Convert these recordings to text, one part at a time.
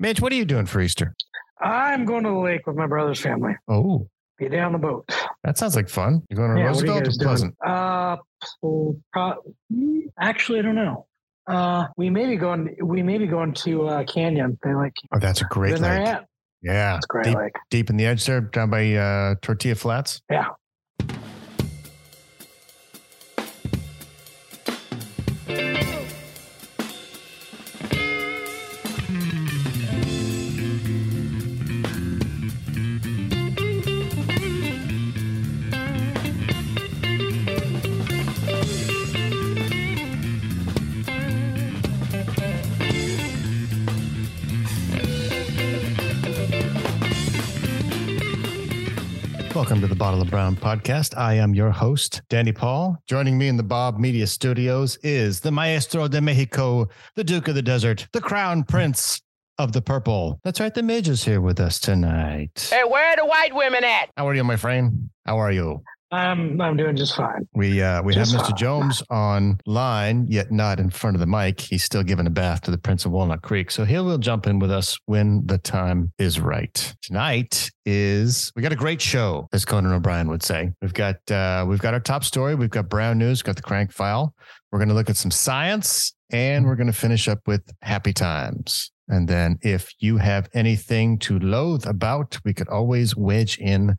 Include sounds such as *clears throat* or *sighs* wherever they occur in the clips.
Mitch, what are you doing for Easter? I'm going to the lake with my brother's family. Oh, Be down the boat. that sounds like fun. You're going to Yeah, Roosevelt or? Pleasant? Uh, pro- actually, I don't know. Uh, we may be going. We may be going to uh, Canyon. They like Oh, that's a great lake. Yeah, It's great deep, lake. deep in the edge there, down by uh, Tortilla Flats. Yeah. Welcome to the Bottle of Brown podcast. I am your host, Danny Paul. Joining me in the Bob Media Studios is the Maestro de Mexico, the Duke of the Desert, the Crown Prince of the Purple. That's right, the Midge is here with us tonight. Hey, where are the white women at? How are you, my friend? How are you? I'm I'm doing just fine. We uh, we Just have Mr. fine. Jones online, yet not in front of the mic. He's still giving a bath to the Prince of Walnut Creek, so he will jump in with us when the time is right. Tonight is we got a great show, as Conan O'Brien would say. We've got uh, we've got our top story, we've got Brown news, got the crank file. We're going to look at some science, and we're going to finish up with happy times. And then, if you have anything to loathe about, we could always wedge in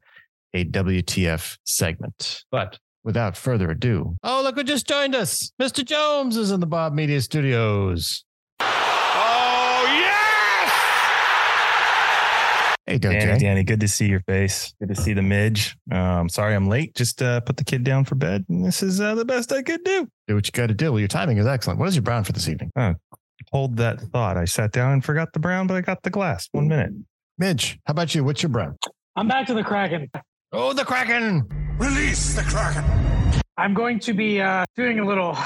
a WTF segment. But without further ado, oh, look who just joined us. Mr. Jones is in the Bob Media Studios. Oh, yes! Hey, Danny, Jay? Danny, good to see your face. Good to see the midge. Um, sorry I'm late. Just uh, put the kid down for bed. And this is uh, the best I could do. Do what you got to do. Well, your timing is excellent. What is your brown for this evening? Hold that thought. I sat down and forgot the brown, but I got the glass. One minute. Midge, how about you? What's your brown? I'm back to the Kraken. Oh, the Kraken. Release the Kraken. I'm going to be uh, doing a little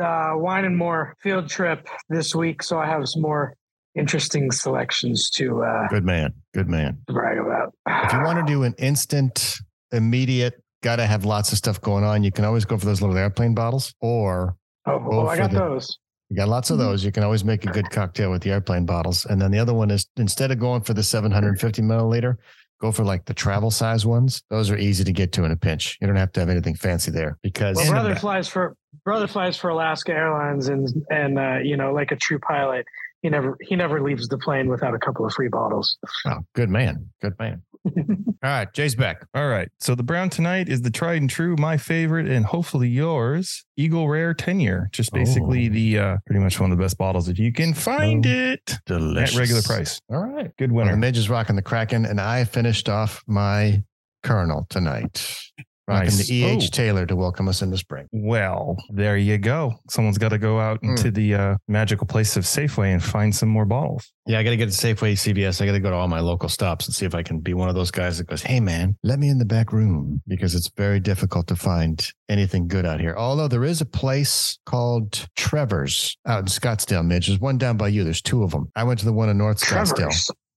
uh, wine and more field trip this week, so I have some more interesting selections to uh, Good man. Good man. brag about. If you want to do an instant, immediate, got to have lots of stuff going on, you can always go for those little airplane bottles or oh, go oh, I got the- those. You got lots of Mm-hmm. those. You can always make a good cocktail with the airplane bottles. And then the other one is instead of going for the 750 milliliter, go for like the travel size ones. Those are easy to get to in a pinch. You don't have to have anything fancy there because Well, brother flies for brother flies for Alaska Airlines, and and uh, you know, like a true pilot, he never he never leaves the plane without a couple of free bottles. oh, good man. Good man. *laughs* All right. Jay's back. All right. So the brown tonight is the tried and true, my favorite, and hopefully yours, Eagle Rare 10 year. Just basically Oh. the uh, pretty much one of the best bottles if you can find it Delicious. at regular price. All right. Good Well, winner. Midge is rocking the Kraken, and I finished off my Colonel tonight. Rocking Nice. the E.H. Oh. Taylor to welcome us into spring. Well, there you go. Someone's got to go out Mm. into the uh, magical place of Safeway and find some more bottles. Yeah, I got to get to Safeway, CVS. I got to go to all my local stops and see if I can be one of those guys that goes, "Hey, man, let me in the back room," because it's very difficult to find anything good out here. Although there is a place called Trevor's out in Scottsdale, Midge. There's one down by you. There's two of them. I went to the one in North Scottsdale.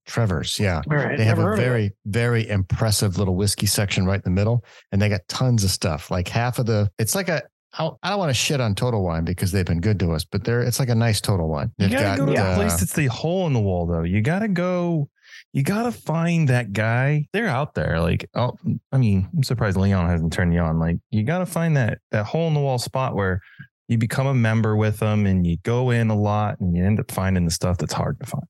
Trevor's. Trevor's, yeah. All right, They have never a heard of it. very, very impressive little whiskey section right in the middle, and they got tons of stuff. Like half of the, it's like a. I don't- want to shit on Total Wine because they've been good to us, but they're it's like a nice Total Wine. You They've gotta go to got, the uh, place that's the hole in the wall, though. You gotta go. You gotta find that guy. They're out there. Like, oh, I mean, I'm surprised Leon hasn't turned you on. Like, you gotta find that that hole in the wall spot where you become a member with them and you go in a lot and you end up finding the stuff that's hard to find.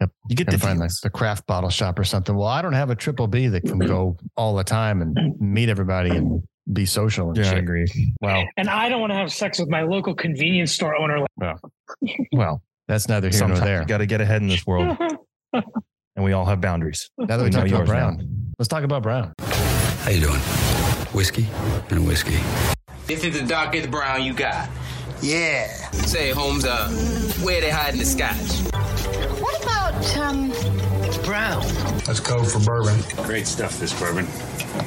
Yep. You get Gotta find like the craft bottle shop or something. Well, I don't have a triple B that can go *clears throat* all the time and meet everybody and be social and Yeah, I shit. agree. Well, And I don't want to have sex with my local convenience store owner. *laughs* well, That's neither here sometimes nor there. you got to get ahead in this world, *laughs* and we all have boundaries. Now that we We know talked about yours Brown, let's talk about Brown. How you doing? Whiskey and whiskey. This is the darkest brown you got. Yeah. Say, Holmes, uh, where they hiding the scotch? What about, um, Brown. That's code for bourbon. Great stuff, this bourbon.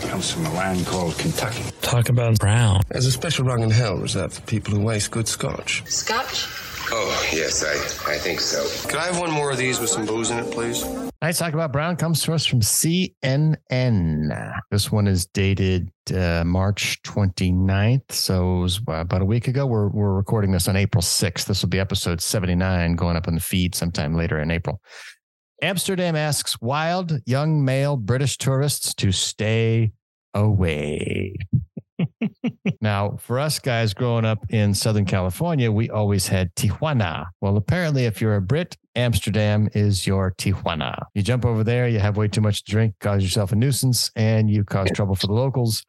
Comes from a land called Kentucky. Talk about Brown. There's a special rung in hell reserved for people who waste good scotch. Scotch? Oh, yes, I, I think so. Could I have one more of these with some booze in it, please? Nice Talk About Brown comes to us from CNN. This one is dated uh, March 29th. So it was uh, about a week ago. We're, we're recording this on April 6th. This will be episode 79 going up on the feed sometime later in April. Amsterdam asks wild young male British tourists to stay away. *laughs* now, for us guys growing up in Southern California, we always had Tijuana. Well, apparently, if you're a Brit, Amsterdam is your Tijuana. You jump over there, you have way too much to drink, cause yourself a nuisance, and you cause trouble for the locals.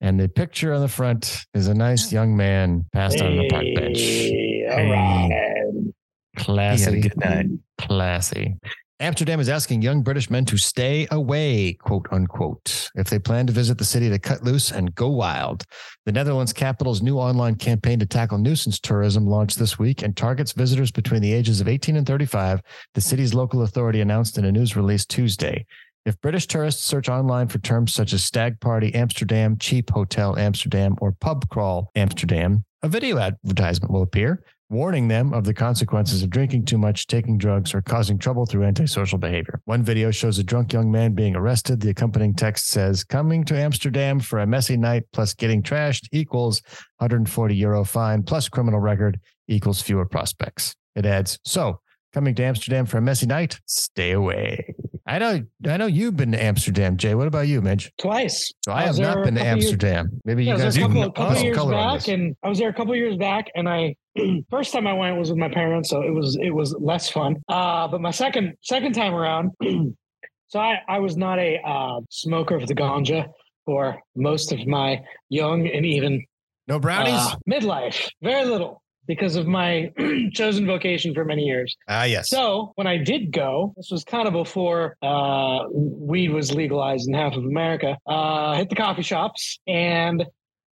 And the picture on the front is a nice young man passed out on a park bench. Hey, right. Classy. good night. Classy. Amsterdam is asking young British men to stay away, quote unquote, if they plan to visit the city to cut loose and go wild. The Netherlands capital's new online campaign to tackle nuisance tourism launched this week and targets visitors between the ages of 18 and 35, the city's local authority announced in a news release Tuesday. If British tourists search online for terms such as stag party Amsterdam, cheap hotel Amsterdam, or pub crawl Amsterdam, a video advertisement will appear warning them of the consequences of drinking too much, taking drugs, or causing trouble through antisocial behavior. One video shows a drunk young man being arrested. The accompanying text says, Coming to Amsterdam for a messy night plus getting trashed equals 140 euro fine plus criminal record equals fewer prospects. It adds, So, coming to Amsterdam for a messy night, stay away. I know, I know you've been to Amsterdam, Jay. What about you, Midge? Twice. So I, I have not been to couple years- Amsterdam. Maybe you I guys a couple, put couple years back, and I was there a couple years back, and I *clears throat* first time I went was with my parents, so it was it was less fun. Uh, but my second second time around, *clears throat* so I I was not a uh, smoker of the ganja for most of my young and even No brownies? uh, midlife, very little because of my *clears throat* chosen vocation for many years. Ah, yes. So when I did go, this was kind of before uh, weed was legalized in half of America. Uh, hit the coffee shops and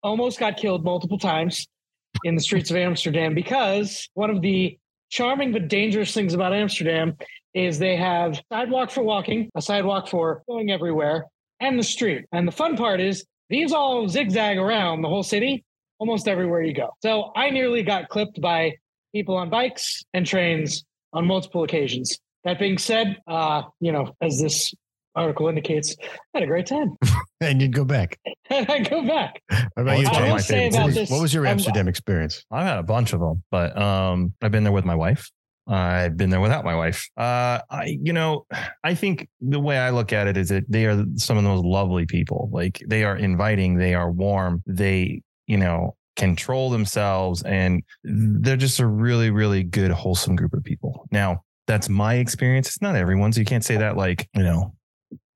almost got killed multiple times in the streets of Amsterdam because one of the charming but dangerous things about Amsterdam is they have sidewalk for walking, a sidewalk for going everywhere, and the street. And the fun part is these all zigzag around the whole city, almost everywhere you go. So I nearly got clipped by people on bikes and trains on multiple occasions. That being said, uh, you know, as this article indicates, I had a great time. *laughs* and you'd go back. *laughs* and I go back. What about you, it's one Jay? of my will say favorites. What was, this. what was your I'm- Amsterdam experience? I've had a bunch of them, but um, I've been there with my wife. I've been there without my wife. Uh, I, you know, I think the way I look at it is that they are some of the most lovely people. Like they are inviting, they are warm, they, you know, control themselves, and they're just a really, really good, wholesome group of people. Now, that's my experience. It's not everyone's. You can't say that like, you know,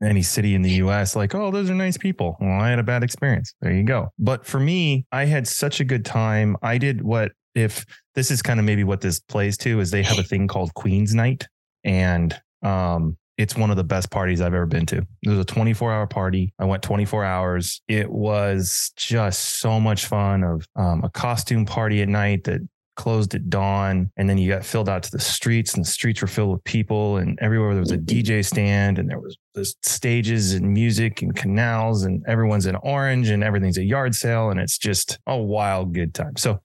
any city in the US, like, oh, those are nice people. Well, I had a bad experience. There you go. But for me, I had such a good time. I did what, if this is kind of maybe what this plays to, is they have a thing called Queen's Night. And um, it's one of the best parties I've ever been to. It was a 24 hour party. I went 24 hours. It was just so much fun of um, a costume party at night that closed at dawn and then you got filled out to the streets and the streets were filled with people and everywhere there was a DJ stand and there was this stages and music and canals and everyone's in orange and everything's a yard sale and it's just a wild good time. So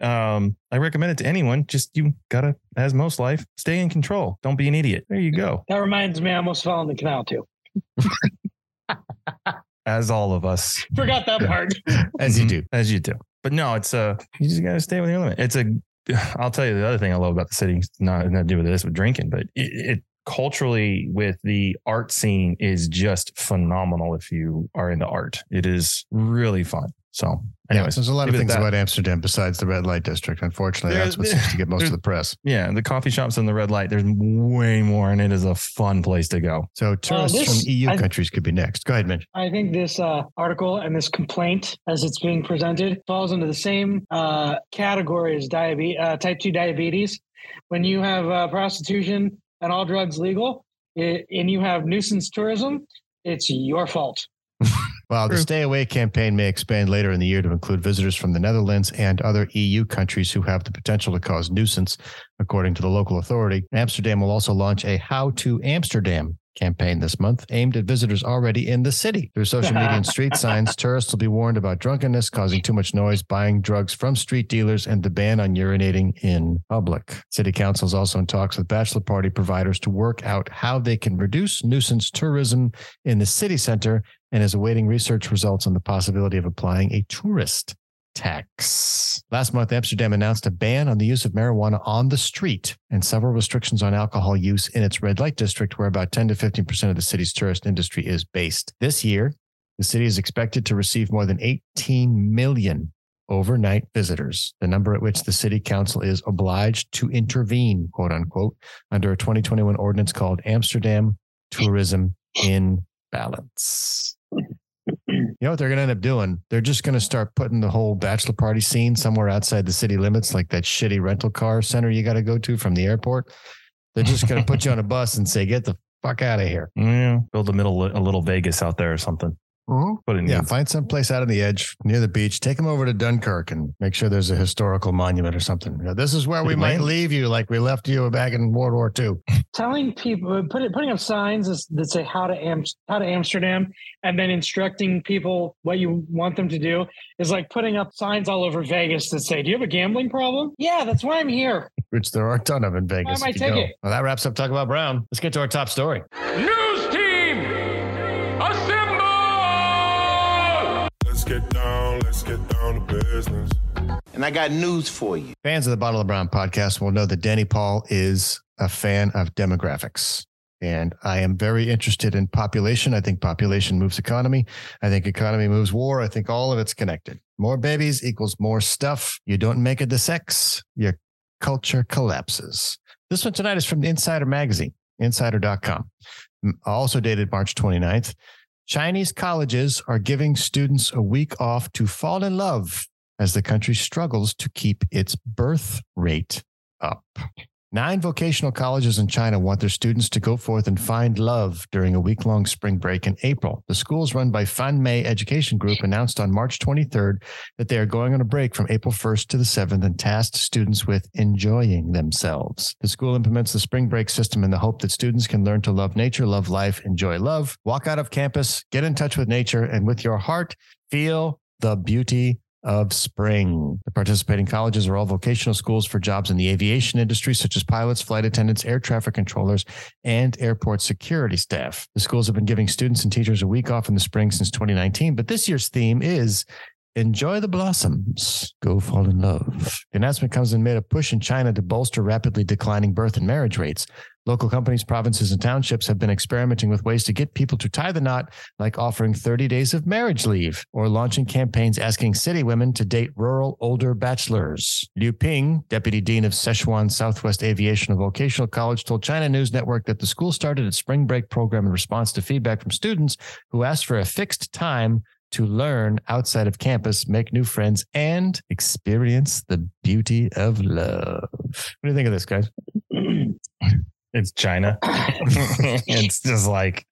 um I recommend it to anyone. Just you gotta, as most life, stay in control. Don't be an idiot. There you go. *laughs* That reminds me, I almost fell in the canal too. *laughs* As all of us. Forgot that part. *laughs* As you Mhm. do. As you do. But no, it's a you just gotta stay with your limit. It's a *sighs* I'll tell you the other thing I love about the city, not nothing to do with this with drinking, but it, it culturally with the art scene is just phenomenal if you are into art. It is really fun. So anyways, There's a lot of leave it at things about Amsterdam besides the red light district. Unfortunately, There- that's what seems to get most of *laughs* the press. Yeah, the coffee shops and the red light, there's way more and it is a fun place to go. So tourists this- from EU I- countries could be next. Go ahead, Mitch. I think this uh, article and this complaint, as it's being presented, falls into the same uh, category as diabetes, uh, type two diabetes. When you have uh, prostitution and all drugs legal, i and you have nuisance tourism, it's your fault. *laughs* Well, the Stay Away campaign may expand later in the year to include visitors from the Netherlands and other EU countries who have the potential to cause nuisance, according to the local authority. Amsterdam will also launch a How to Amsterdam campaign this month aimed at visitors already in the city. Through social media and street *laughs* signs, tourists will be warned about drunkenness, causing too much noise, buying drugs from street dealers, and the ban on urinating in public. City Council is also in talks with bachelor party providers to work out how they can reduce nuisance tourism in the city center and is awaiting research results on the possibility of applying a tourist tax. Last month, Amsterdam announced a ban on the use of marijuana on the street and several restrictions on alcohol use in its red light district, where about 10 to 15% of the city's tourist industry is based. This year, the city is expected to receive more than 18 million overnight visitors, the number at which the city council is obliged to intervene, quote unquote, under a 2021 ordinance called Amsterdam Tourism in Balance. You know what they're going to end up doing? They're just going to start putting the whole bachelor party scene somewhere outside the city limits, like that shitty rental car center you got to go to from the airport. They're just going to put you on a bus and say, "Get the fuck out of here." *laughs* Yeah, build a middle a little Vegas out there or something. Mm-hmm. Put it in Yeah, find some place out on the edge near the beach. Take them over to Dunkirk and make sure there's a historical monument or something. You know, this is where we might land. leave you, like we left you back in World War II. telling people put it, putting up signs that- that say how to Am- how to Amsterdam and then instructing people what you want them to do is like putting up signs all over Vegas that say, "Do you have a gambling problem?" Yeah, that's why I'm here. Which there are a ton of in Vegas. my if you go. ticket. Well, that wraps up Talk About Brown. Let's get to our top story. News get down to business. And I got news for you. Fans of the Bottle of Brown podcast will know that Danny Paul is a fan of demographics. And I am very interested in population. I think population moves economy. I think economy moves war. I think all of it's connected. More babies equals more stuff. You don't make it to sex, your culture collapses. This one tonight is from Insider Magazine, insider.com. M- Also dated March 29th. Chinese colleges are giving students a week off to fall in love as the country struggles to keep its birth rate up. Nine vocational colleges in China want their students to go forth and find love during a week long spring break in April. The schools run by Fan Mei Education Group announced on March 23rd that they are going on a break from April 1st to the 7th and tasked students with enjoying themselves. The school implements the spring break system in the hope that students can learn to love nature, love life, enjoy love, walk out of campus, get in touch with nature, and with your heart, feel the beauty of spring. The participating colleges are all vocational schools for jobs in the aviation industry, such as pilots, flight attendants, air traffic controllers, and airport security staff. The schools have been giving students and teachers a week off in the spring since 2019, but this year's theme is Enjoy the blossoms. Go fall in love. The announcement comes amid a push in China to bolster rapidly declining birth and marriage rates. Local companies, provinces, and townships have been experimenting with ways to get people to tie the knot, like offering 30 days of marriage leave or launching campaigns asking city women to date rural older bachelors. Liu Ping, deputy dean of Sichuan Southwest Aviation Vocational College, told China News Network that the school started its spring break program in response to feedback from students who asked for a fixed time to learn outside of campus, make new friends, and experience the beauty of love. What do you think of this, guys? *clears throat* It's China. *laughs* *laughs* it's just like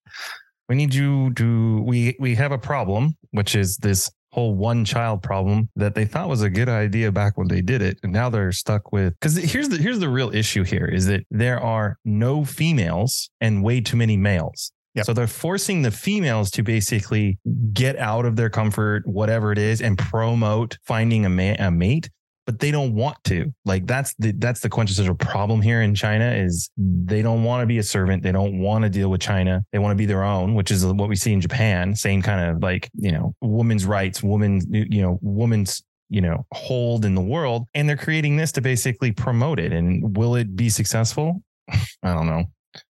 we need you to we we have a problem, which is this whole one child problem that they thought was a good idea back when they did it and now they're stuck with because here's the here's the real issue here is that there are no females and way too many males Yep. so they're forcing the females to basically get out of their comfort whatever it is and promote finding a, ma- a mate but they don't want to. Like that's the that's the quintessential problem here in China is they don't want to be a servant. They don't want to deal with China. They want to be their own, which is what we see in Japan. Same kind of like you know women's rights, women you know women's you know hold in the world, and they're creating this to basically promote it. And will it be successful? *laughs* I don't know.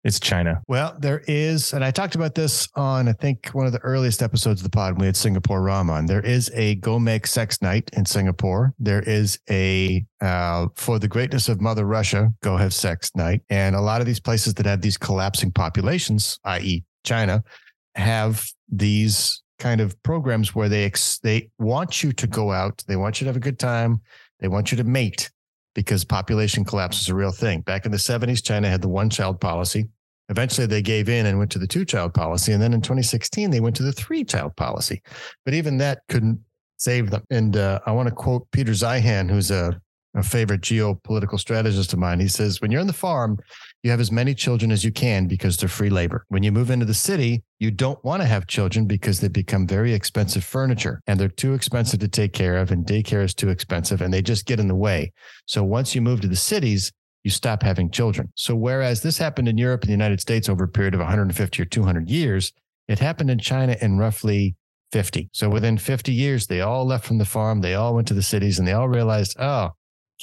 It's China. Well, there is, and I talked about this on, I think, one of the earliest episodes of the pod when we had Singapore Ram on. There is a Go Make Sex Night in Singapore. There is a, uh, for the greatness of Mother Russia, Go Have Sex Night. And a lot of these places that have these collapsing populations, i.e., China, have these kind of programs where they ex- they want you to go out, they want you to have a good time, they want you to mate because population collapse is a real thing. Back in the 70s, China had the one child policy. Eventually, they gave in and went to the two child policy. And then in 2016, they went to the three child policy. But even that couldn't save them. And uh, I want to quote Peter Zeihan, who's a, a favorite geopolitical strategist of mine. He says, When you're on the farm, you have as many children as you can because they're free labor. When you move into the city, you don't want to have children because they become very expensive furniture and they're too expensive to take care of, and daycare is too expensive and they just get in the way. So once you move to the cities, you stop having children. So whereas this happened in Europe and the United States over a period of 150 or 200 years, it happened in China in roughly 50. So within 50 years, they all left from the farm. They all went to the cities and they all realized, oh,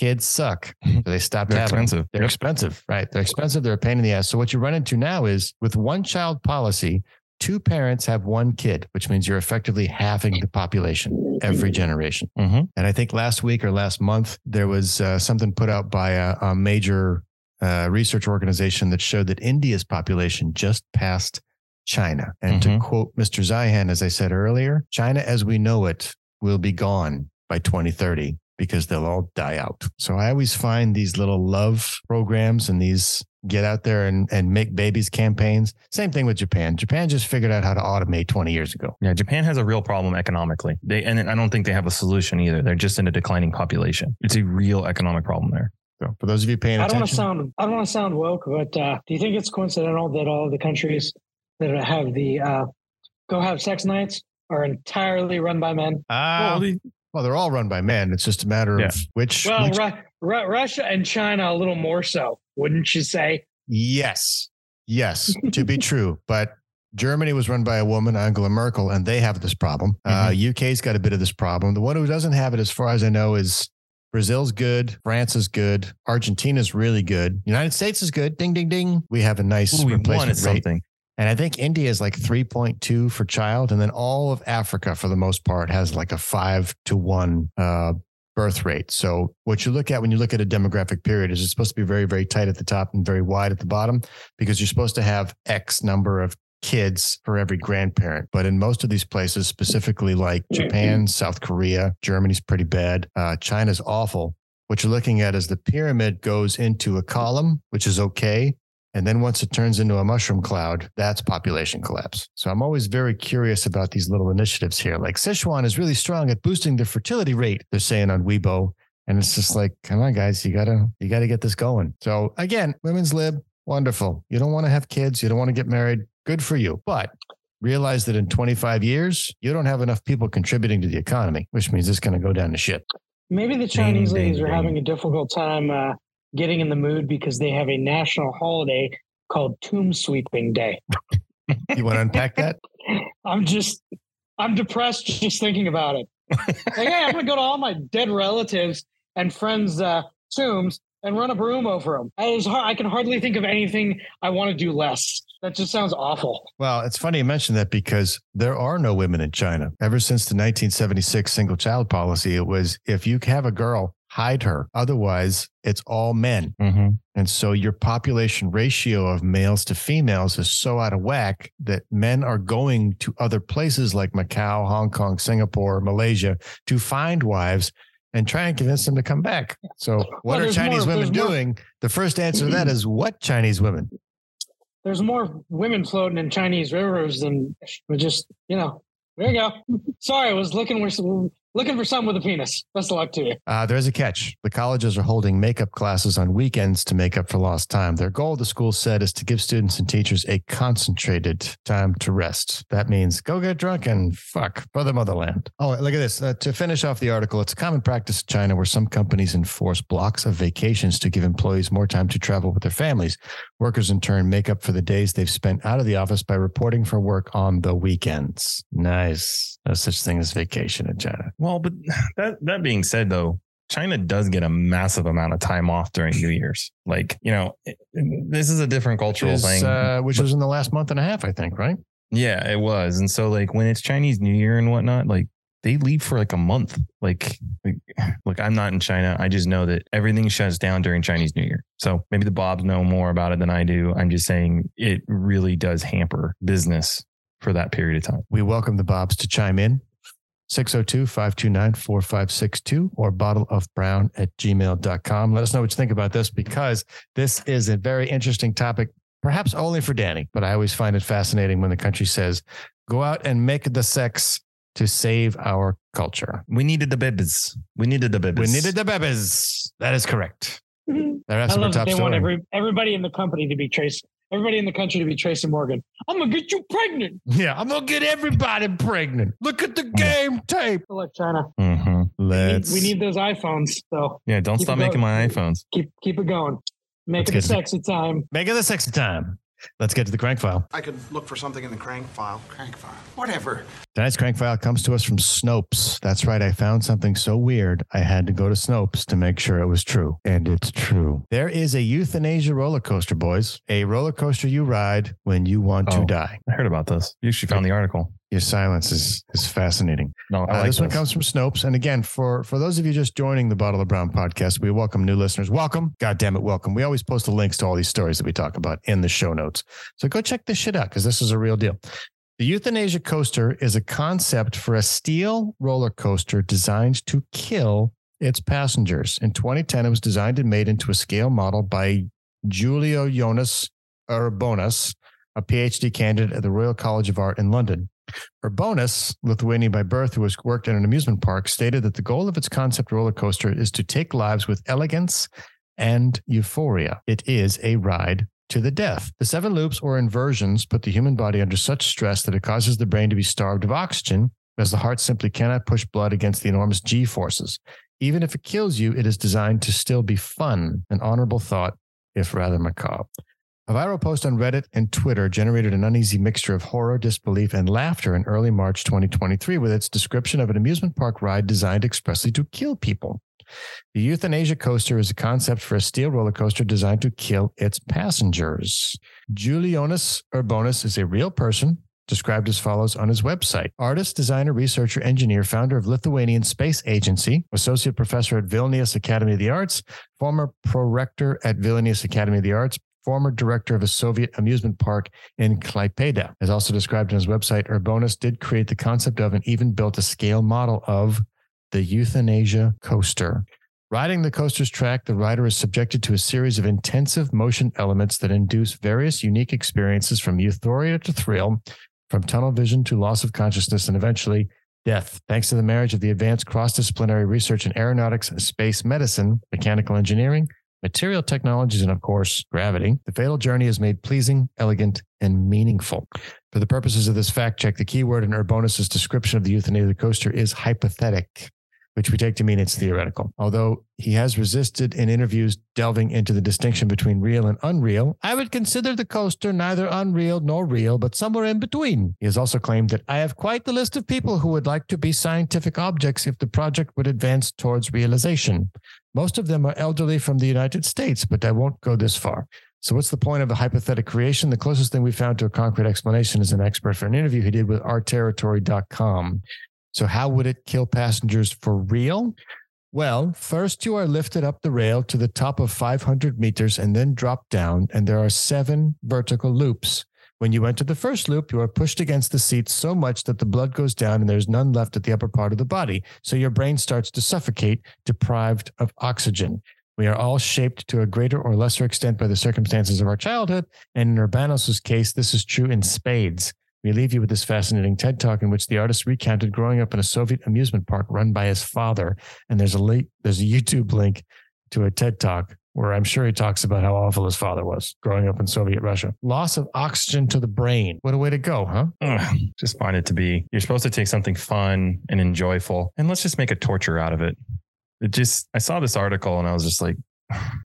kids suck. So *laughs* they stop They're having expensive. They're Yep. expensive, right? They're expensive. They're a pain in the ass. So what you run into now is with one child policy, two parents have one kid, which means you're effectively halving the population every generation. Mhm. And I think last week or last month, there was uh, something put out by a, a major uh, research organization that showed that India's population just passed China. And Mhm. to quote Mr. Zeihan, as I said earlier, China as we know it will be gone by 2030 because they'll all die out. So I always find these little love programs and these get out there and, and make babies campaigns. Same thing with Japan. Japan just figured out how to automate 20 years ago. Yeah, Japan has a real problem economically. They and I don't think they have a solution either. They're just in a declining population. It's a real economic problem there. So for those of you paying I don't want to attention, sound I don't want to sound woke, but uh, do you think it's coincidental that all the countries that have the uh, go have sex nights are entirely run by men? Ah, well, they're all run by men. It's just a matter Yeah. of which. Well, which Ru- Ru- Russia and China a little more so, wouldn't you say? yes, yes, to be true. But Germany was run by a woman, Angela Merkel, and they have this problem. Uh, UK's got a bit of this problem. The one who doesn't have it, as far as I know, is Brazil's good. France is good. Argentina's really good. United States is good. Ding, ding, ding. We have a nice Ooh, we replacement wanted rate. something. And I think India is like 3.2 for child. And then all of Africa, for the most part, has like a five to one uh, birth rate. So what you look at when you look at a demographic period is it's supposed to be very, very tight at the top and very wide at the bottom because you're supposed to have X number of kids for every grandparent. But in most of these places, specifically like Japan, South Korea, Germany's pretty bad. Uh, China's awful. What you're looking at is the pyramid goes into a column, which is okay. And then once it turns into a mushroom cloud, that's population collapse. So I'm always very curious about these little initiatives here. Like Sichuan is really strong at boosting the fertility rate, they're saying on Weibo. And it's just like, come on, guys, you gotta, you gotta get this going. So again, women's lib, wonderful. You don't want to have kids, you don't want to get married. Good for you. But realize that in 25 years, you don't have enough people contributing to the economy, which means it's going to go down to shit. Maybe the Chinese ding, ladies are ding. having a difficult time uh, getting in the mood because they have a national holiday called Tomb Sweeping Day. *laughs* You want to unpack that? *laughs* I'm just, I'm depressed just thinking about it. *laughs* like, hey, I'm gonna go to all my dead relatives and friends' uh, tombs and run a broom over them. I, was, har- I can hardly think of anything I want to do less. That just sounds awful. Well, it's funny you mention that because there are no women in China. Ever since the 1976 single child policy, it was if you have a girl, hide her. Otherwise, it's all men. Mm-hmm. And so your population ratio of males to females is so out of whack that men are going to other places like Macau, Hong Kong, Singapore, Malaysia to find wives and try and convince them to come back. So, what Well, are Chinese more- women there's more- doing? The first answer to that is what Chinese women? There's more women floating in Chinese rivers than just, you know. There you go. *laughs* Sorry, I was looking for looking for something with a penis. Best of luck to you. Uh, there's a catch. The colleges are holding makeup classes on weekends to make up for lost time. Their goal, the school said, is to give students and teachers a concentrated time to rest. That means go get drunk and fuck the motherland. Oh, look at this. Uh, to finish off the article, it's a common practice in China where some companies enforce blocks of vacations to give employees more time to travel with their families. Workers, in turn, make up for the days they've spent out of the office by reporting for work on the weekends. Nice. No such thing as vacation in China. Well, but *sighs* that that being said, though, China does get a massive amount of time off during New Year's. Like, you know, it- this is a different cultural Is, thing. uh, which was in the last month and a half, I think, right? yeah, it was. And so, like, when it's Chinese New Year and whatnot, like, they leave for like a month. Like, like, *sighs* look, I'm not in China. I just know that everything shuts down during Chinese New Year. So maybe the Bobs know more about it than I do. I'm just saying it really does hamper business for that period of time. We welcome the Bobs to chime in. 602 529 4562 or bottle of brown at gmail.com. Let us know what you think about this because this is a very interesting topic, perhaps only for Danny, but I always find it fascinating when the country says, go out and make the sex to save our culture. We needed the babies. We needed the babies. We needed the bebes. That is correct. Mm-hmm. I That's our love that top they story. want every everybody in the company to be Trace. Everybody in the country to be Tracy Morgan. I'm gonna get you pregnant. yeah, I'm going to get everybody pregnant. Look at the game tape. Good luck, China. Mhm. We need, Let's. we need those iPhones. So Yeah, don't Keep stop making my iPhones. keep keep it going. Make Let's it a get to the- sexy time. Make it a sexy time. Let's get to the crank file. I could look for something in the crank file. Crank file. Whatever. Tonight's crank file comes to us from Snopes. That's right. I found something so weird. I had to go to Snopes to make sure it was true. And it's true. There is a euthanasia roller coaster, boys. A roller coaster you ride when you want Oh. to die. I heard about this. You actually found the article. Your silence is is fascinating. No, I Uh, like this, one comes from Snopes. And again, for for those of you just joining the Bottle of Brown podcast, we welcome new listeners. Welcome. God damn it, welcome. We always post the links to all these stories that we talk about in the show notes. So go check this shit out because this is a real deal. The euthanasia coaster is a concept for a steel roller coaster designed to kill its passengers. In 2010, it was designed and made into a scale model by Julijonas Urbonas, a PhD candidate at the Royal College of Art in London. Urbonas, Lithuanian by birth, who has worked in an amusement park, stated that the goal of its concept roller coaster is to take lives with elegance and euphoria. It is a ride to the death. The seven loops or inversions put the human body under such stress that it causes the brain to be starved of oxygen, as the heart simply cannot push blood against the enormous G forces. Even if it kills you, it is designed to still be fun, an honorable thought, if rather macabre. A viral post on Reddit and Twitter generated an uneasy mixture of horror, disbelief, and laughter in early March 2023 with its description of an amusement park ride designed expressly to kill people. The euthanasia coaster is a concept for a steel roller coaster designed to kill its passengers. Julijonas Urbonas is a real person, described as follows on his website Artist, designer, researcher, engineer, founder of Lithuanian Space Agency, associate professor at Vilnius Academy of the Arts, former prorector at Vilnius Academy of the Arts, former director of a Soviet amusement park in Klaipeda. As also described on his website, Urbonis did create the concept of and even built a scale model of the euthanasia coaster. Riding the coaster's track, the rider is subjected to a series of intensive motion elements that induce various unique experiences from euphoria to thrill, from tunnel vision to loss of consciousness, and eventually death. Thanks to the marriage of the advanced cross disciplinary research in aeronautics, space medicine, mechanical engineering, material technologies, and of course, gravity, the fatal journey is made pleasing, elegant, and meaningful. For the purposes of this fact check, the keyword in Urbonas's description of the euthanasia coaster is hypothetic which we take to mean it's theoretical. Although he has resisted in interviews delving into the distinction between real and unreal, I would consider the coaster neither unreal nor real, but somewhere in between. He has also claimed that I have quite the list of people who would like to be scientific objects if the project would advance towards realization. Most of them are elderly from the United States, but I won't go this far. So, what's the point of the hypothetical creation? The closest thing we found to a concrete explanation is an expert for an interview he did with ourterritory.com. So, how would it kill passengers for real? Well, first you are lifted up the rail to the top of 500 meters and then drop down, and there are seven vertical loops. When you enter the first loop, you are pushed against the seat so much that the blood goes down and there's none left at the upper part of the body. So your brain starts to suffocate, deprived of oxygen. We are all shaped to a greater or lesser extent by the circumstances of our childhood. And in Urbonas' case, this is true in spades. We leave you with this fascinating TED talk in which the artist recounted growing up in a Soviet amusement park run by his father. And there's a link, there's a YouTube link to a TED talk where I'm sure he talks about how awful his father was growing up in Soviet Russia. Loss of oxygen to the brain. What a way to go, huh? Ugh, just find it to be you're supposed to take something fun and enjoyable and let's just make a torture out of it. It just I saw this article and I was just like,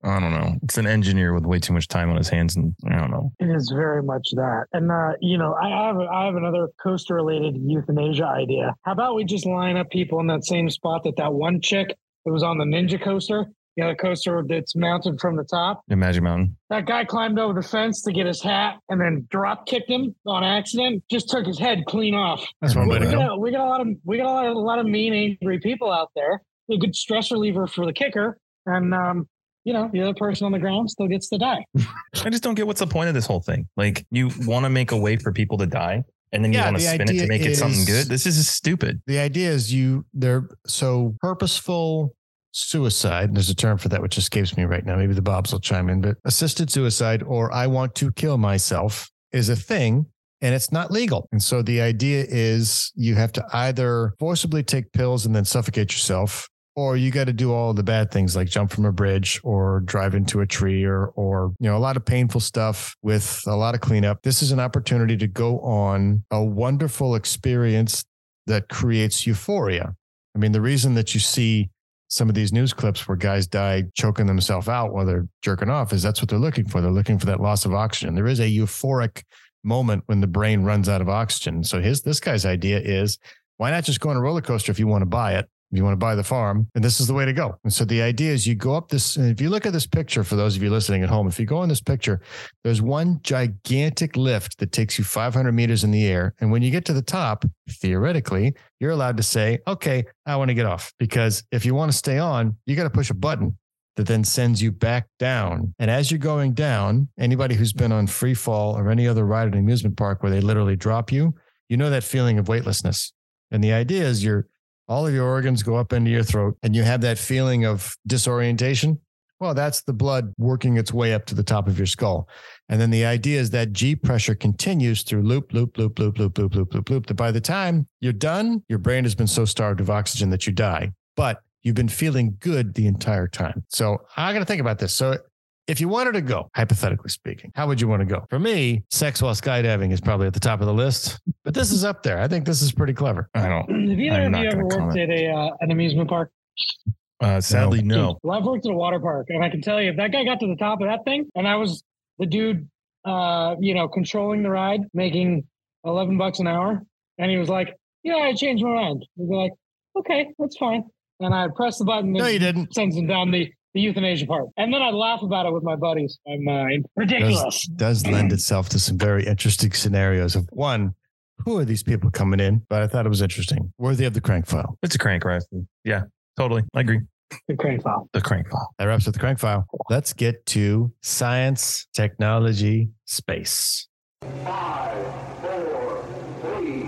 I don't know. It's an engineer with way too much time on his hands and I don't know. It is very much that. And uh, you know, I have I have another coaster related euthanasia idea. How about we just line up people in that same spot that that one chick that was on the ninja coaster, you know, the coaster that's mounted from the top. The Magic Mountain. That guy climbed over the fence to get his hat and then drop kicked him on accident. Just took his head clean off. That's one way to go. we got a lot of we got a lot of, a lot of mean, angry people out there. A good stress reliever for the kicker, and um, you know, the other person on the ground still gets to die. I just don't get what's the point of this whole thing. Like you want to make a way for people to die and then you Yeah, want to spin it to idea make it something good. This is stupid. The idea is you they're so purposeful suicide. And There's a term for that which escapes me right now. Maybe the Bobs will chime in, but assisted suicide or I want to kill myself is a thing and it's not legal. And so the idea is you have to either forcibly take pills and then suffocate yourself or you got to do all the bad things like jump from a bridge or drive into a tree or or you know a lot of painful stuff with a lot of cleanup. This is an opportunity to go on a wonderful experience that creates euphoria. I mean, the reason that you see some of these news clips where guys die choking themselves out while they're jerking off is that's what they're looking for. They're looking for that loss of oxygen. There is a euphoric moment when the brain runs out of oxygen. So his this guy's idea is why not just go on a roller coaster if you want to buy it? If you want to buy the farm, and this is the way to go. And so the idea is you go up this, and if you look at this picture, for those of you listening at home, if you go in this picture, there's one gigantic lift that takes you 500 meters in the air. And when you get to the top, theoretically, you're allowed to say, okay, I want to get off. Because if you want to stay on, you got to push a button that then sends you back down. And as you're going down, anybody who's been on free fall or any other ride at an amusement park where they literally drop you, you know that feeling of weightlessness. And the idea is you're all of your organs go up into your throat and you have that feeling of disorientation. Well, that's the blood working its way up to the top of your skull. And then the idea is that G pressure continues through loop, loop, loop, loop, loop, loop, loop, loop, loop. That by the time you're done, your brain has been so starved of oxygen that you die. But you've been feeling good the entire time. So I got to think about this. So if you wanted to go, hypothetically speaking, how would you want to go? For me, sex while skydiving is probably at the top of the list, but this is up there. I think this is pretty clever. I don't. Have either I'm of you ever worked comment. at a uh, an amusement park? Uh, sadly, no. Well, I've worked at a water park, and I can tell you, if that guy got to the top of that thing, and I was the dude, uh, you know, controlling the ride, making eleven bucks an hour, and he was like, "Yeah, I changed my mind." We'd be like, "Okay, that's fine," and I'd press the button. No, and you didn't. Sends him down the the euthanasia part, and then I'd laugh about it with my buddies. I'm uh, ridiculous. Does, does lend itself to some very interesting scenarios of one, who are these people coming in? But I thought it was interesting, worthy of the crank file. It's a crank, right? Yeah, totally. I agree. The crank file. The crank file. That wraps up the crank file. Let's get to science, technology, space. Five, four, three,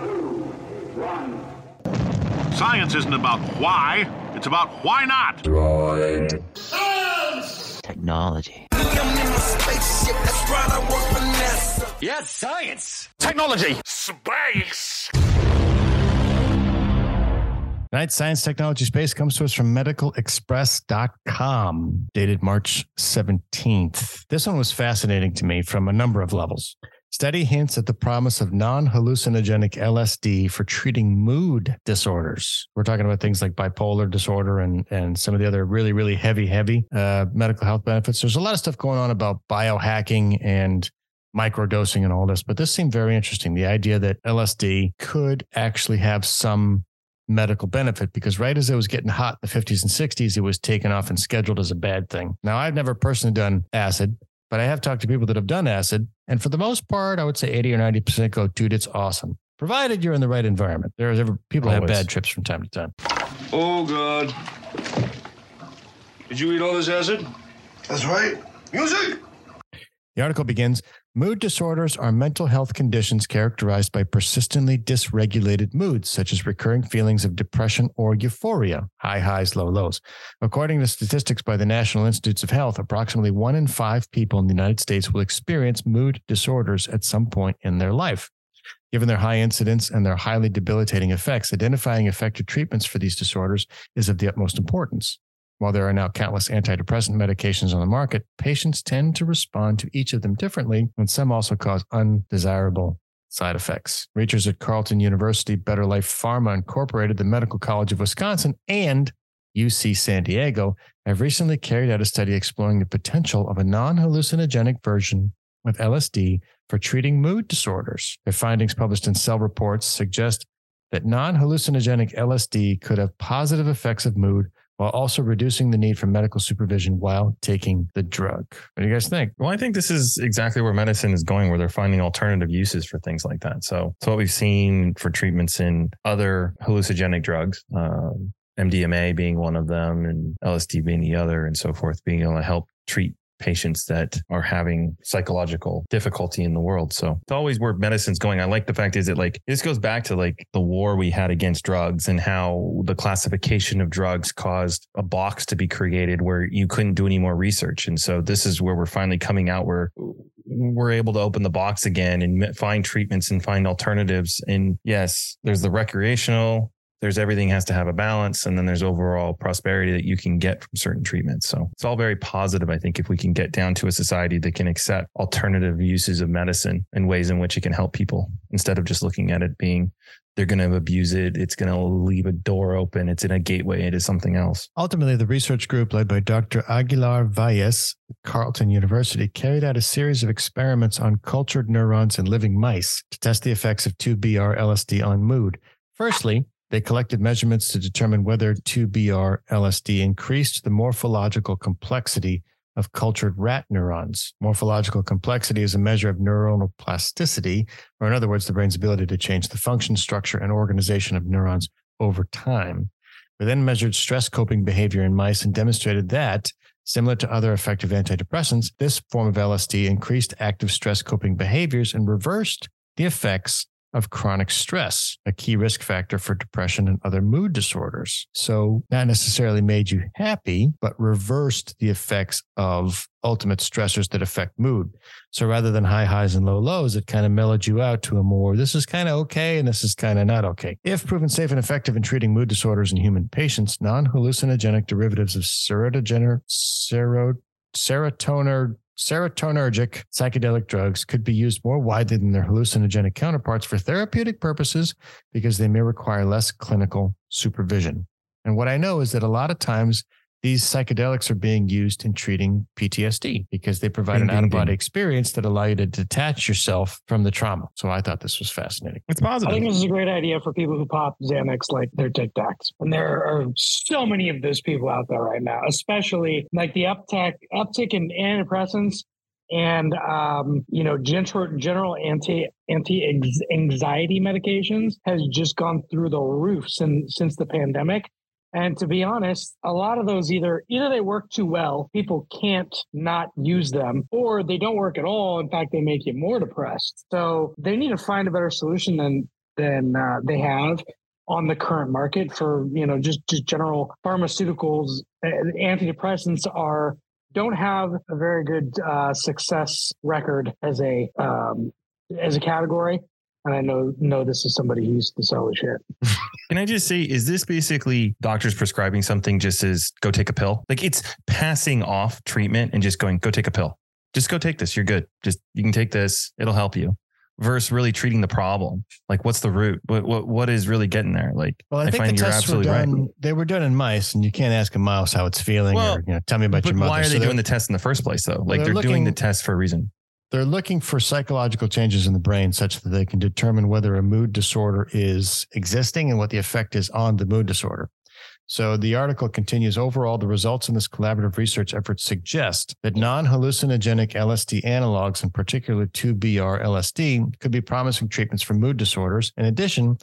two, one. Science isn't about why, it's about why not. Technology. Yes, science. Technology. Space. Tonight's science, technology, space comes to us from medicalxpress.com, dated March 17th. This one was fascinating to me from a number of levels. Study hints at the promise of non hallucinogenic LSD for treating mood disorders. We're talking about things like bipolar disorder and, and some of the other really, really heavy, heavy uh, medical health benefits. There's a lot of stuff going on about biohacking and microdosing and all this, but this seemed very interesting. The idea that LSD could actually have some medical benefit because right as it was getting hot in the 50s and 60s, it was taken off and scheduled as a bad thing. Now, I've never personally done acid, but I have talked to people that have done acid. And for the most part, I would say 80 or 90% go, dude, it's awesome. Provided you're in the right environment. There's ever people have bad trips from time to time. Oh, God. Did you eat all this acid? That's right. Music! The article begins Mood disorders are mental health conditions characterized by persistently dysregulated moods, such as recurring feelings of depression or euphoria, high highs, low lows. According to statistics by the National Institutes of Health, approximately one in five people in the United States will experience mood disorders at some point in their life. Given their high incidence and their highly debilitating effects, identifying effective treatments for these disorders is of the utmost importance. While there are now countless antidepressant medications on the market, patients tend to respond to each of them differently, and some also cause undesirable side effects. Researchers at Carleton University, Better Life Pharma Incorporated, the Medical College of Wisconsin, and UC San Diego have recently carried out a study exploring the potential of a non hallucinogenic version of LSD for treating mood disorders. Their findings, published in Cell Reports, suggest that non hallucinogenic LSD could have positive effects of mood while also reducing the need for medical supervision while taking the drug. What do you guys think? Well, I think this is exactly where medicine is going, where they're finding alternative uses for things like that. So it's what we've seen for treatments in other hallucinogenic drugs, um, MDMA being one of them, and LSD being the other, and so forth, being able to help treat patients that are having psychological difficulty in the world. So it's always where medicine's going. I like the fact is that like this goes back to like the war we had against drugs and how the classification of drugs caused a box to be created where you couldn't do any more research. And so this is where we're finally coming out where we're able to open the box again and find treatments and find alternatives. And yes, there's the recreational there's everything has to have a balance and then there's overall prosperity that you can get from certain treatments. So it's all very positive. I think if we can get down to a society that can accept alternative uses of medicine and ways in which it can help people instead of just looking at it being they're going to abuse it. It's going to leave a door open. It's in a gateway into something else. Ultimately, the research group led by Dr. Aguilar Valles, Carleton University, carried out a series of experiments on cultured neurons in living mice to test the effects of 2BR LSD on mood. Firstly, they collected measurements to determine whether 2BR LSD increased the morphological complexity of cultured rat neurons. Morphological complexity is a measure of neuronal plasticity, or in other words, the brain's ability to change the function, structure, and organization of neurons over time. We then measured stress coping behavior in mice and demonstrated that, similar to other effective antidepressants, this form of LSD increased active stress coping behaviors and reversed the effects of chronic stress, a key risk factor for depression and other mood disorders. So, not necessarily made you happy, but reversed the effects of ultimate stressors that affect mood. So, rather than high highs and low lows, it kind of mellowed you out to a more this is kind of okay and this is kind of not okay. If proven safe and effective in treating mood disorders in human patients, non hallucinogenic derivatives of serotonin, serotonin serotonergic psychedelic drugs could be used more widely than their hallucinogenic counterparts for therapeutic purposes because they may require less clinical supervision. And what I know is that a lot of times these psychedelics are being used in treating PTSD because they provide ding, an out of body experience that allow you to detach yourself from the trauma. So I thought this was fascinating. It's positive. I think this is a great idea for people who pop Xanax like their Tic Tacs. And there are so many of those people out there right now, especially like the uptick, uptick in antidepressants and um, you know general general anti anti anxiety medications has just gone through the roof since since the pandemic and to be honest, a lot of those either either they work too well, people can't not use them, or they don't work at all. In fact, they make you more depressed. So they need to find a better solution than than uh, they have on the current market for you know just just general pharmaceuticals. Antidepressants are don't have a very good uh, success record as a um, as a category and I know know this is somebody who used to sell the shit. *laughs* Can I just say, is this basically doctors prescribing something just as go take a pill? Like it's passing off treatment and just going, go take a pill. Just go take this. You're good. Just you can take this. It'll help you. Versus really treating the problem. Like what's the root? What what what is really getting there? Like well, I, I think the tests were done. Right. They were done in mice, and you can't ask a mouse how it's feeling well, or you know, tell me about your mother. Why are they so doing the test in the first place though? Like they're, they're looking, doing the test for a reason. They're looking for psychological changes in the brain such that they can determine whether a mood disorder is existing and what the effect is on the mood disorder. So the article continues overall, the results in this collaborative research effort suggest that non hallucinogenic LSD analogs, in particular 2BR LSD, could be promising treatments for mood disorders. In addition,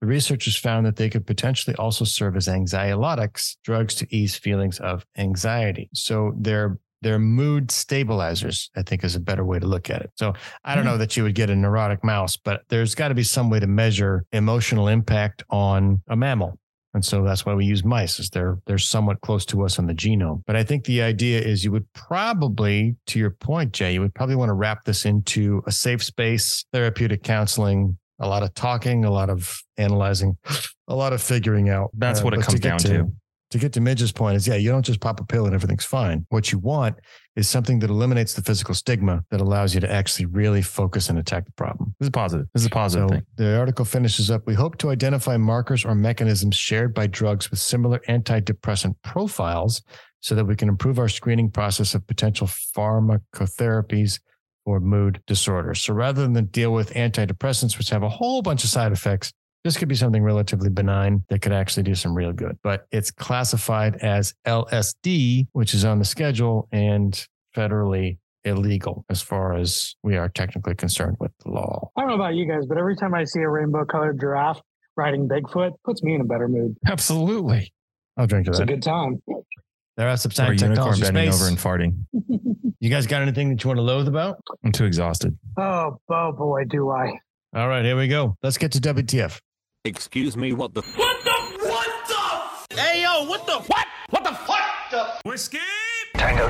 the researchers found that they could potentially also serve as anxiolytics, drugs to ease feelings of anxiety. So they're they're mood stabilizers, I think is a better way to look at it. So I don't know hmm. that you would get a neurotic mouse, but there's got to be some way to measure emotional impact on a mammal. And so that's why we use mice, is they're they're somewhat close to us on the genome. But I think the idea is you would probably, to your point, Jay, you would probably want to wrap this into a safe space, therapeutic counseling, a lot of talking, a lot of analyzing, *gasps* a lot of figuring out. That's uh, what it comes to down to, to to get to Midge's point is yeah, you don't just pop a pill and everything's fine. What you want is something that eliminates the physical stigma that allows you to actually really focus and attack the problem. This is positive. This is a positive so thing. The article finishes up. We hope to identify markers or mechanisms shared by drugs with similar antidepressant profiles so that we can improve our screening process of potential pharmacotherapies for mood disorders. So rather than deal with antidepressants, which have a whole bunch of side effects, this could be something relatively benign that could actually do some real good, but it's classified as LSD, which is on the schedule and federally illegal as far as we are technically concerned with the law. I don't know about you guys, but every time I see a rainbow colored giraffe riding Bigfoot, puts me in a better mood. Absolutely. I'll drink to it's that. It's a good time. There are some or unicorn bending over and farting. *laughs* you guys got anything that you want to loathe about? I'm too exhausted. Oh, oh boy, do I. All right, here we go. Let's get to WTF. Excuse me, what the? What the? What the? Hey yo, what the? What? What the? What the? Whiskey. Tango.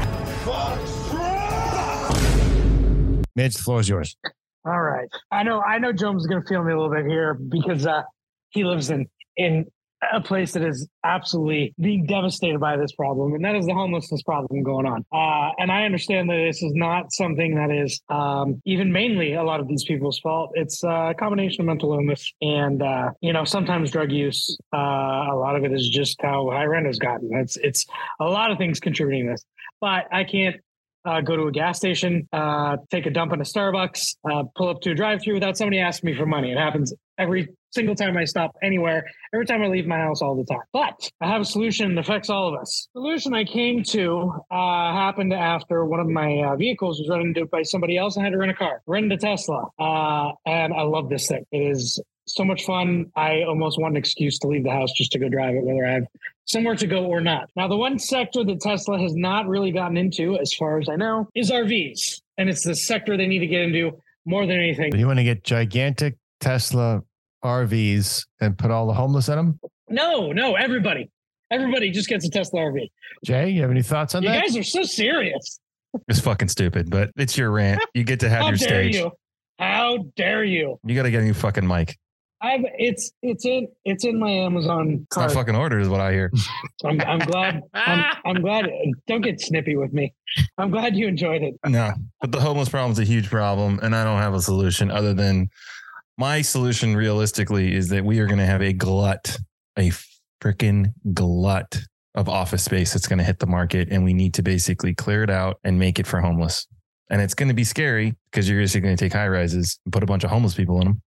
Mitch, the floor is yours. All right. I know. I know. Jones is going to feel me a little bit here because uh, he lives in in a place that is absolutely being devastated by this problem, and that is the homelessness problem going on. Uh, and I understand that this is not something that is um, even mainly a lot of these people's fault. It's a combination of mental illness and uh, you know sometimes drug use. Uh, a lot of it is just how high rent has gotten. It's it's a lot of things contributing to this. But I can't uh, go to a gas station, uh, take a dump in a Starbucks, uh, pull up to a drive-through without somebody asking me for money. It happens every single time I stop anywhere, every time I leave my house all the time. But I have a solution that affects all of us. The solution I came to uh, happened after one of my uh, vehicles was run into by somebody else. I had to rent a car, rented a Tesla, uh, and I love this thing. It is so much fun. I almost want an excuse to leave the house just to go drive it, whether I have somewhere to go or not. Now, the one sector that Tesla has not really gotten into, as far as I know, is RVs. And it's the sector they need to get into more than anything. You want to get gigantic Tesla RVs and put all the homeless in them? No, no, everybody. Everybody just gets a Tesla RV. Jay, you have any thoughts on you that? You guys are so serious. It's fucking stupid, but it's your rant. You get to have How your dare stage. you? How dare you? You got to get a new fucking mic. I've it's it's in it's in my Amazon It's not fucking ordered, is what I hear. *laughs* I'm, I'm glad. I'm, *laughs* I'm glad. Don't get snippy with me. I'm glad you enjoyed it. No, but the homeless problem is a huge problem, and I don't have a solution other than my solution. Realistically, is that we are going to have a glut, a freaking glut of office space that's going to hit the market, and we need to basically clear it out and make it for homeless. And it's going to be scary because you're basically going to take high rises and put a bunch of homeless people in them,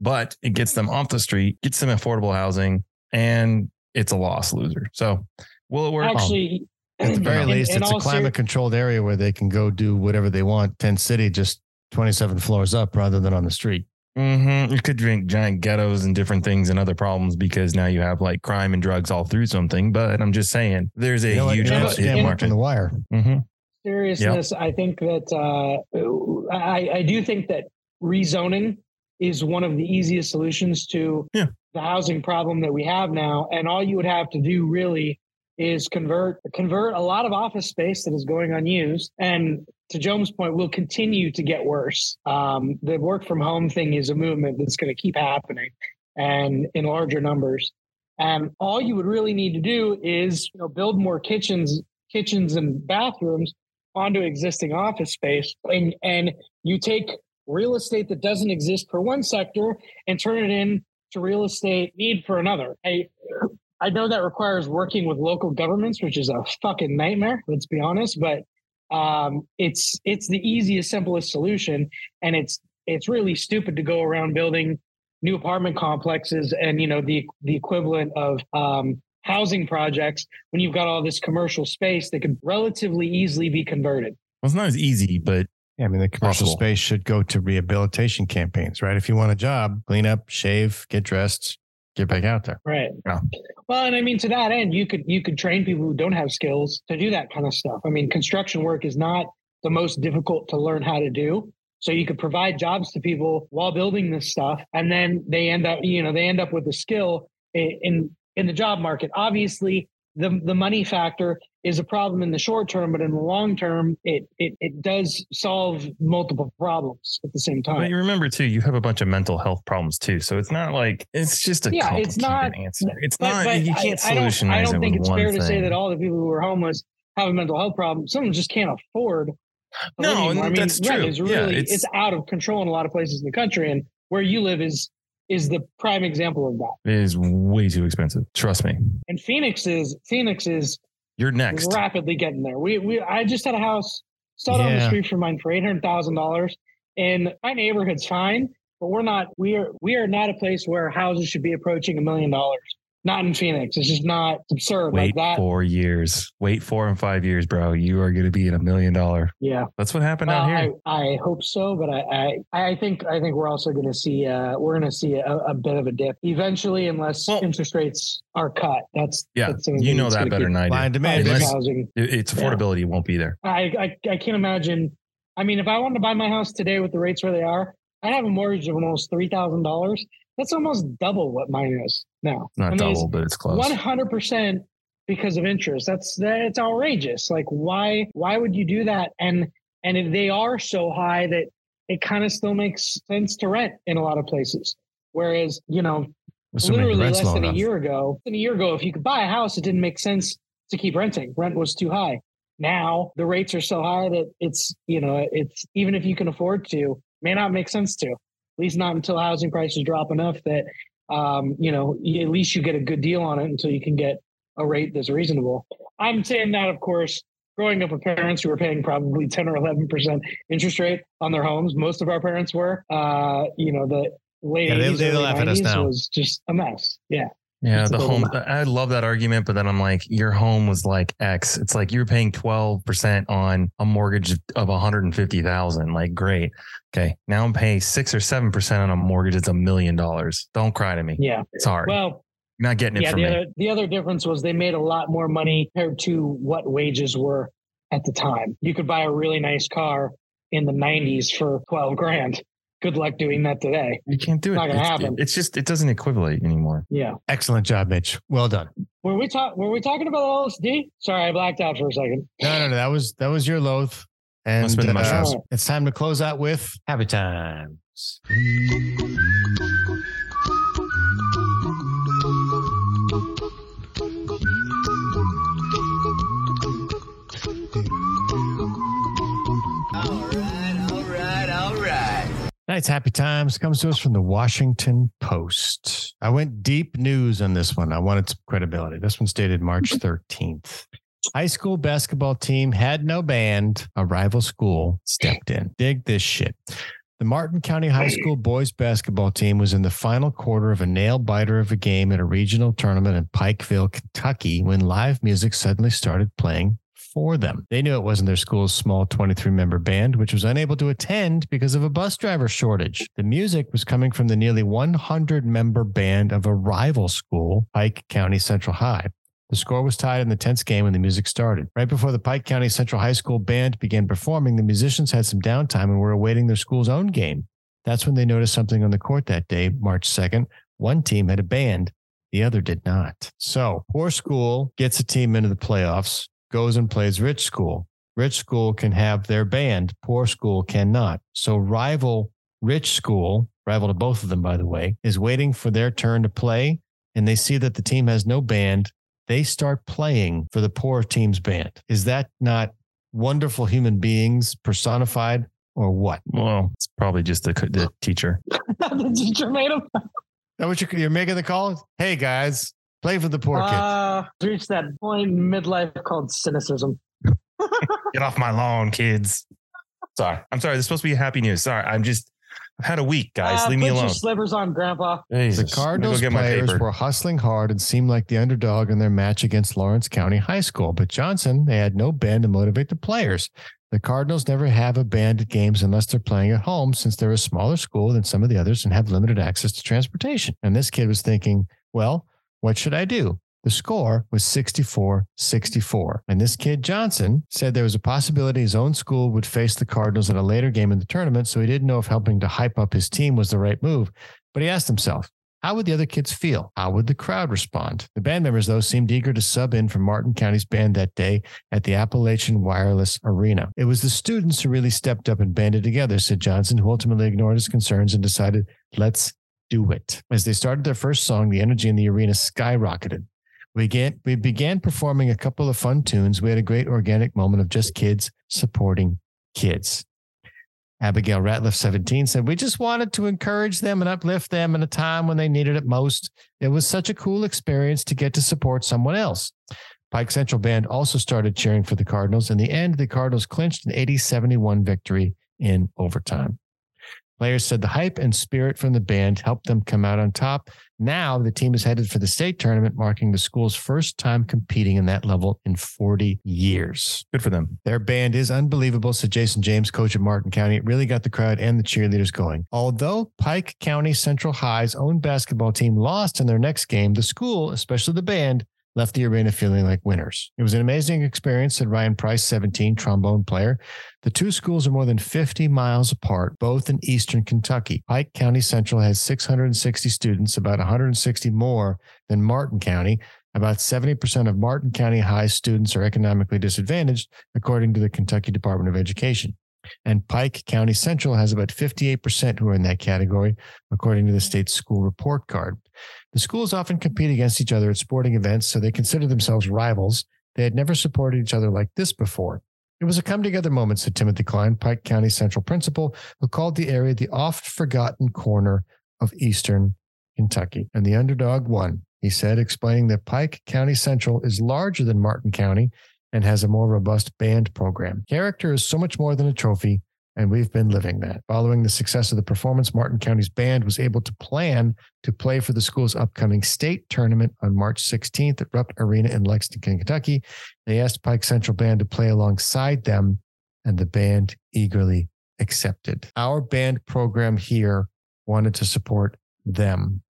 but it gets them off the street, gets them affordable housing, and it's a loss loser. So, will it work? Actually, At the very *clears throat* in- least, in it's a climate controlled area where they can go do whatever they want. Tent City, just 27 floors up rather than on the street. Mm-hmm. You could drink giant ghettos and different things and other problems because now you have like crime and drugs all through something. But I'm just saying, there's a You know huge You Yeah, but in- the wire. Mm-hmm. seriousness, I think that uh, I, I do think that rezoning is one of the easiest solutions to Yeah. the housing problem that we have now. And all you would have to do really is convert convert a lot of office space that is going unused. And to Jones' point, will continue to get worse. Um, the work from home thing is a movement that's going to keep happening and in larger numbers. And all you would really need to do is you know build more kitchens, kitchens and bathrooms onto existing office space, and and you take real estate that doesn't exist for one sector and turn it into real estate need for another. I I know that requires working with local governments, which is a fucking nightmare. Let's be honest, but um, it's it's the easiest, simplest solution, and it's it's really stupid to go around building new apartment complexes and you know the the equivalent of um, housing projects when you've got all this commercial space that could relatively easily be converted. Well, it's not as easy, but Yeah, I mean, the commercial Possible. space should go to rehabilitation campaigns, right? If you want a job, clean up, shave, get dressed, get back out there. Right. Yeah. Well, and I mean to that end, you could you could train people who don't have skills to do that kind of stuff. I mean, construction work is not the most difficult to learn how to do. So you could provide jobs to people while building this stuff, and then they end up, you know, they end up with a skill i- in in the job market. Obviously, the the money factor is a problem in the short term, but in the long term, it it it does solve multiple problems at the same time. but you remember too, you have a bunch of mental health problems too. So it's not like it's just a Yeah, it's not- answer. It's But- not but you I- can't I, don't, I don't think it's fair to say that all the people who are homeless have a mental health problem. Some of them just can't afford. No, I mean, that's rent true. Yeah, really, it's- it's, out of control in a lot of places in the country, and where you live is is the prime example of that. It is way too expensive. Trust me. And Phoenix is Phoenix is You're next. rapidly getting there. We we I just had a house sold on the street for mine for eight hundred thousand dollars, and my neighborhood's fine, but we're not. We are we are not a place where houses should be approaching a million dollars. Not in Phoenix. It's just not absurd Wait like that. four years. Wait four and five years, bro. You are going to be in a million dollar. Yeah. That's what happened Well, out here. I, I hope so, but I, I, I think I think we're also going to see uh, we're going to see a, a bit of a dip eventually, unless Well- interest rates are cut. That's yeah, that's you know that better keep than I do. Line and demand, Unless- baby. housing. It- Its Yeah. affordability won't be there. I, I I can't imagine. I mean, if I wanted to buy my house today with the rates where they are, I'd have a mortgage of almost three thousand dollars. That's almost double what mine is now. Not And it's double, but it's close. One hundred percent because of interest. That's that's outrageous. Like why why would you do that? And and if they are so high that it kind of still makes sense to rent in a lot of places. Whereas, you know, literally less than a year ago. Than a year ago, if you could buy a house, it didn't make sense to keep renting. Rent was too high. Now the rates are so high that it's you know it's even if you can afford to, may not make sense to. At least not until housing prices drop enough that um, you know at least you get a good deal on it until you can get a rate that's reasonable. I'm saying that, of course, growing up with parents who were paying probably 10 or 11 percent interest rate on their homes. Most of our parents were. Uh, you know the late Yeah, 80s, they early laugh at us 90s now. was just a mess. Yeah. Yeah, the home. I love that argument, but then I'm like, your home was like X. It's like you were paying 12% on a mortgage of 150,000. Like, great. Okay. Now I'm paying six or 7% on a mortgage. It's a million dollars. Don't cry to me. Yeah. Sorry. Well, You're not getting it yeah. from The me. other the other difference was they made a lot more money compared to what wages were at the time. You could buy a really nice car in the 90s for 12 grand. Good luck doing that today. You can't do it. Not gonna It's- happen. It's just, it doesn't equivalate anymore. Yeah. Excellent job, Mitch. Well done. Were we talk were we talking about LSD? Sorry, I blacked out for a second. No, no, no. That was that was your loath. And Must've the uh, mushrooms. it's time to close out with happy times. Tonight's Happy Times comes to us from the Washington Post. I went deep news on this one. I wanted some credibility. This one's dated March 13th. High school basketball team had no band. A rival school stepped in. Dig this shit. The Martin County High School boys basketball team was in the final quarter of a nail biter of a game at a regional tournament in Pikeville, Kentucky, when live music suddenly started playing for them. They knew it wasn't their school's small 23 member band, which was unable to attend because of a bus driver shortage. The music was coming from the nearly 100 member band of a rival school, Pike County Central High. The score was tied in the tense game when the music started. Right before the Pike County Central High School band began performing, the musicians had some downtime and were awaiting their school's own game. That's when they noticed something on the court that day, March 2nd. One team had a band, the other did not. So, poor school gets a team into the playoffs, goes and plays rich school. Rich school can have their band, poor school cannot. So, rival rich school, rival to both of them, by the way, is waiting for their turn to play. And they see that the team has no band. They start playing for the poor team's band. Is that not wonderful human beings personified or what? Well, it's probably just the, the teacher. *laughs* the teacher made them. That what you're, you're making the call? Hey guys, play for the poor kids. Uh, reached that point in midlife called cynicism. *laughs* Get off my lawn, kids. Sorry. I'm sorry. This is supposed to be happy news. Sorry. I'm just, I've had a week, guys. Uh, Leave me put alone. your slippers on, Grandpa. Jesus. The Let go Cardinals get players paper. were hustling hard and seemed like the underdog in their match against Lawrence County High School. But Johnson, they had no band to motivate the players. The Cardinals never have a band at games unless they're playing at home, since they're a smaller school than some of the others and have limited access to transportation. And this kid was thinking, well, what should I do? The score was 64 64. And this kid, Johnson, said there was a possibility his own school would face the Cardinals at a later game in the tournament. So he didn't know if helping to hype up his team was the right move. But he asked himself, how would the other kids feel? How would the crowd respond? The band members, though, seemed eager to sub in for Martin County's band that day at the Appalachian Wireless Arena. It was the students who really stepped up and banded together, said Johnson, who ultimately ignored his concerns and decided, let's do it. As they started their first song, the energy in the arena skyrocketed. We began, we began performing a couple of fun tunes. We had a great organic moment of just kids supporting kids. Abigail Ratliff, 17, said, We just wanted to encourage them and uplift them in a time when they needed it most. It was such a cool experience to get to support someone else. Pike Central Band also started cheering for the Cardinals. In the end, the Cardinals clinched an 80 71 victory in overtime. Players said the hype and spirit from the band helped them come out on top. Now the team is headed for the state tournament, marking the school's first time competing in that level in 40 years. Good for them. Their band is unbelievable, said Jason James, coach of Martin County. It really got the crowd and the cheerleaders going. Although Pike County Central High's own basketball team lost in their next game, the school, especially the band, left the arena feeling like winners. It was an amazing experience, said Ryan Price, 17, trombone player. The two schools are more than 50 miles apart, both in eastern Kentucky. Pike County Central has 660 students, about 160 more than Martin County. About 70% of Martin County High students are economically disadvantaged, according to the Kentucky Department of Education. And Pike County Central has about 58% who are in that category, according to the state's school report card. The schools often compete against each other at sporting events, so they consider themselves rivals. They had never supported each other like this before. It was a come together moment, said Timothy Klein, Pike County Central principal, who called the area the oft forgotten corner of Eastern Kentucky. And the underdog won, he said, explaining that Pike County Central is larger than Martin County and has a more robust band program. Character is so much more than a trophy, and we've been living that. Following the success of the performance, Martin County's band was able to plan to play for the school's upcoming state tournament on March 16th at Rupp Arena in Lexington, Kentucky. They asked Pike Central Band to play alongside them, and the band eagerly accepted. Our band program here wanted to support them.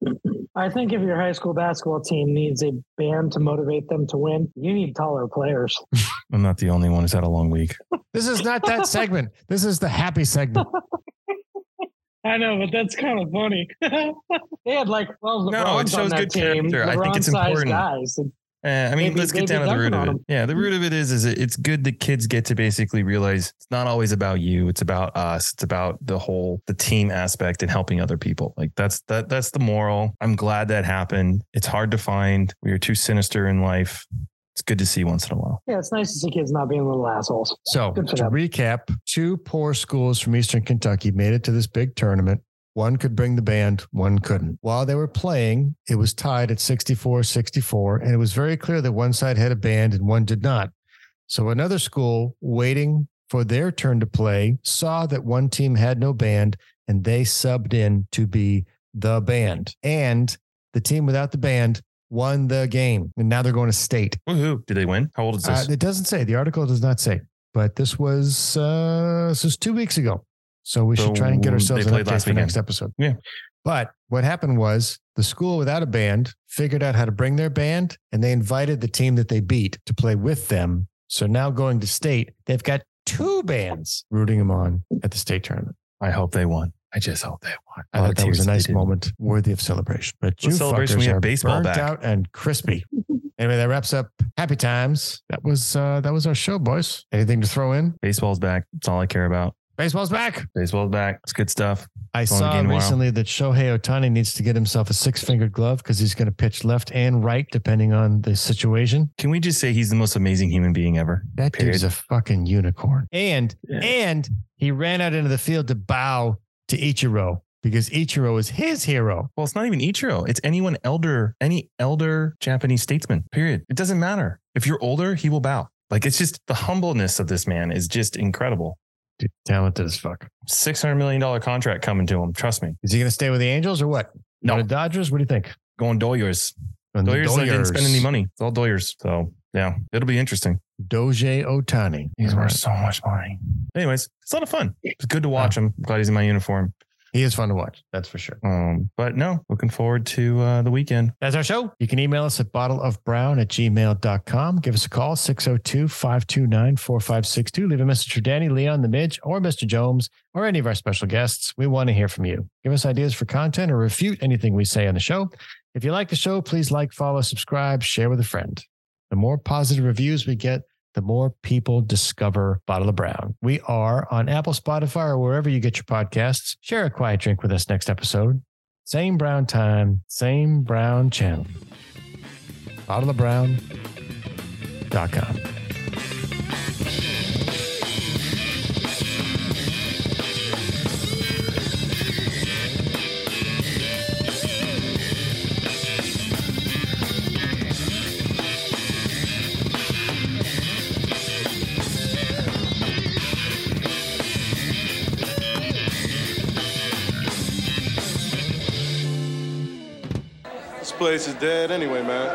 I think if your high school basketball team needs a band to motivate them to win, you need taller players. *laughs* I'm not the only one who's had a long week. This is not that segment. This is the happy segment. *laughs* I know, but that's kind of funny. *laughs* they had like well, LeBron's No, it shows on that good team, character. I think it's important. Guys. And Eh, I mean, They'd let's get down to the root of it. Yeah, the root of it is, is it, it's good that kids get to basically realize it's not always about you. It's about us. It's about the whole the team aspect and helping other people. Like that's that that's the moral. I'm glad that happened. It's hard to find. We are too sinister in life. It's good to see once in a while. yeah, it's nice to see kids not being little assholes. So, Good for to them. recap, two poor schools from Eastern Kentucky made it to this big tournament. One could bring the band, one couldn't. While they were playing, it was tied at 64 64, and it was very clear that one side had a band and one did not. So, another school waiting for their turn to play saw that one team had no band and they subbed in to be the band. And the team without the band won the game. And now they're going to state. Woohoo! Did they win? How old is Uh, this? it doesn't say. The article does not say. But this was uh, this was two weeks ago. So we So should try and get ourselves they an played update last for next episode. Yeah. But what happened was the school without a band figured out how to bring their band and they invited the team that they beat to play with them. So now going to state, they've got two bands rooting them on at the state tournament. I hope they won. I just hope they won. I lot thought that was a nice moment worthy of celebration. But What you celebration? fuckers We have are baseball burnt back. out and crispy. *laughs* anyway, that wraps up Happy Times. That was uh, that was our show, boys. Anything to throw in? Baseball's back. That's all I care about. Baseball's back. Baseball's back. It's good stuff. I It's saw game tomorrow. recently that Shohei Ohtani needs to get himself a six fingered glove because he's going to pitch left and right depending on the situation. Can we just say he's the most amazing human being ever? That Period. dude's a fucking unicorn. And Yeah. and he ran out into the field to bow to Ichiro because Ichiro is his hero. Well, it's not even Ichiro. It's anyone elder, any elder Japanese statesman. Period. It doesn't matter. If you're older, he will bow. Like it's just the humbleness of this man is just incredible. Dude, talented as fuck. Six hundred million dollar contract coming to him. Trust me. Is he going to stay with the Angels or what? No. the Dodgers. What do you think? Going Doyers. And the Doyers, didn't spend any money. It's all Doyers. So yeah, it'll be interesting. Doje Ohtani. He's worth so much money. Anyways, it's a lot of fun. It's good to watch him. Glad he's in my uniform. He is fun to watch. That's for sure. Um, but no, looking forward to uh, the weekend. That's our show. You can email us at bottleofbrown at gmail.com. Give us a call, 602 529 4562. Leave a message for Danny, Leon, the Midge, or Mr. Jones, or any of our special guests. We want to hear from you. Give us ideas for content or refute anything we say on the show. If you like the show, please like, follow, subscribe, share with a friend. The more positive reviews we get, the more people discover Bottle of Brown. We are on Apple, Spotify, or wherever you get your podcasts. Share a quiet drink with us next episode. Same brown time, same brown channel. Bottle of BottleofBrown.com. place is dead anyway, man.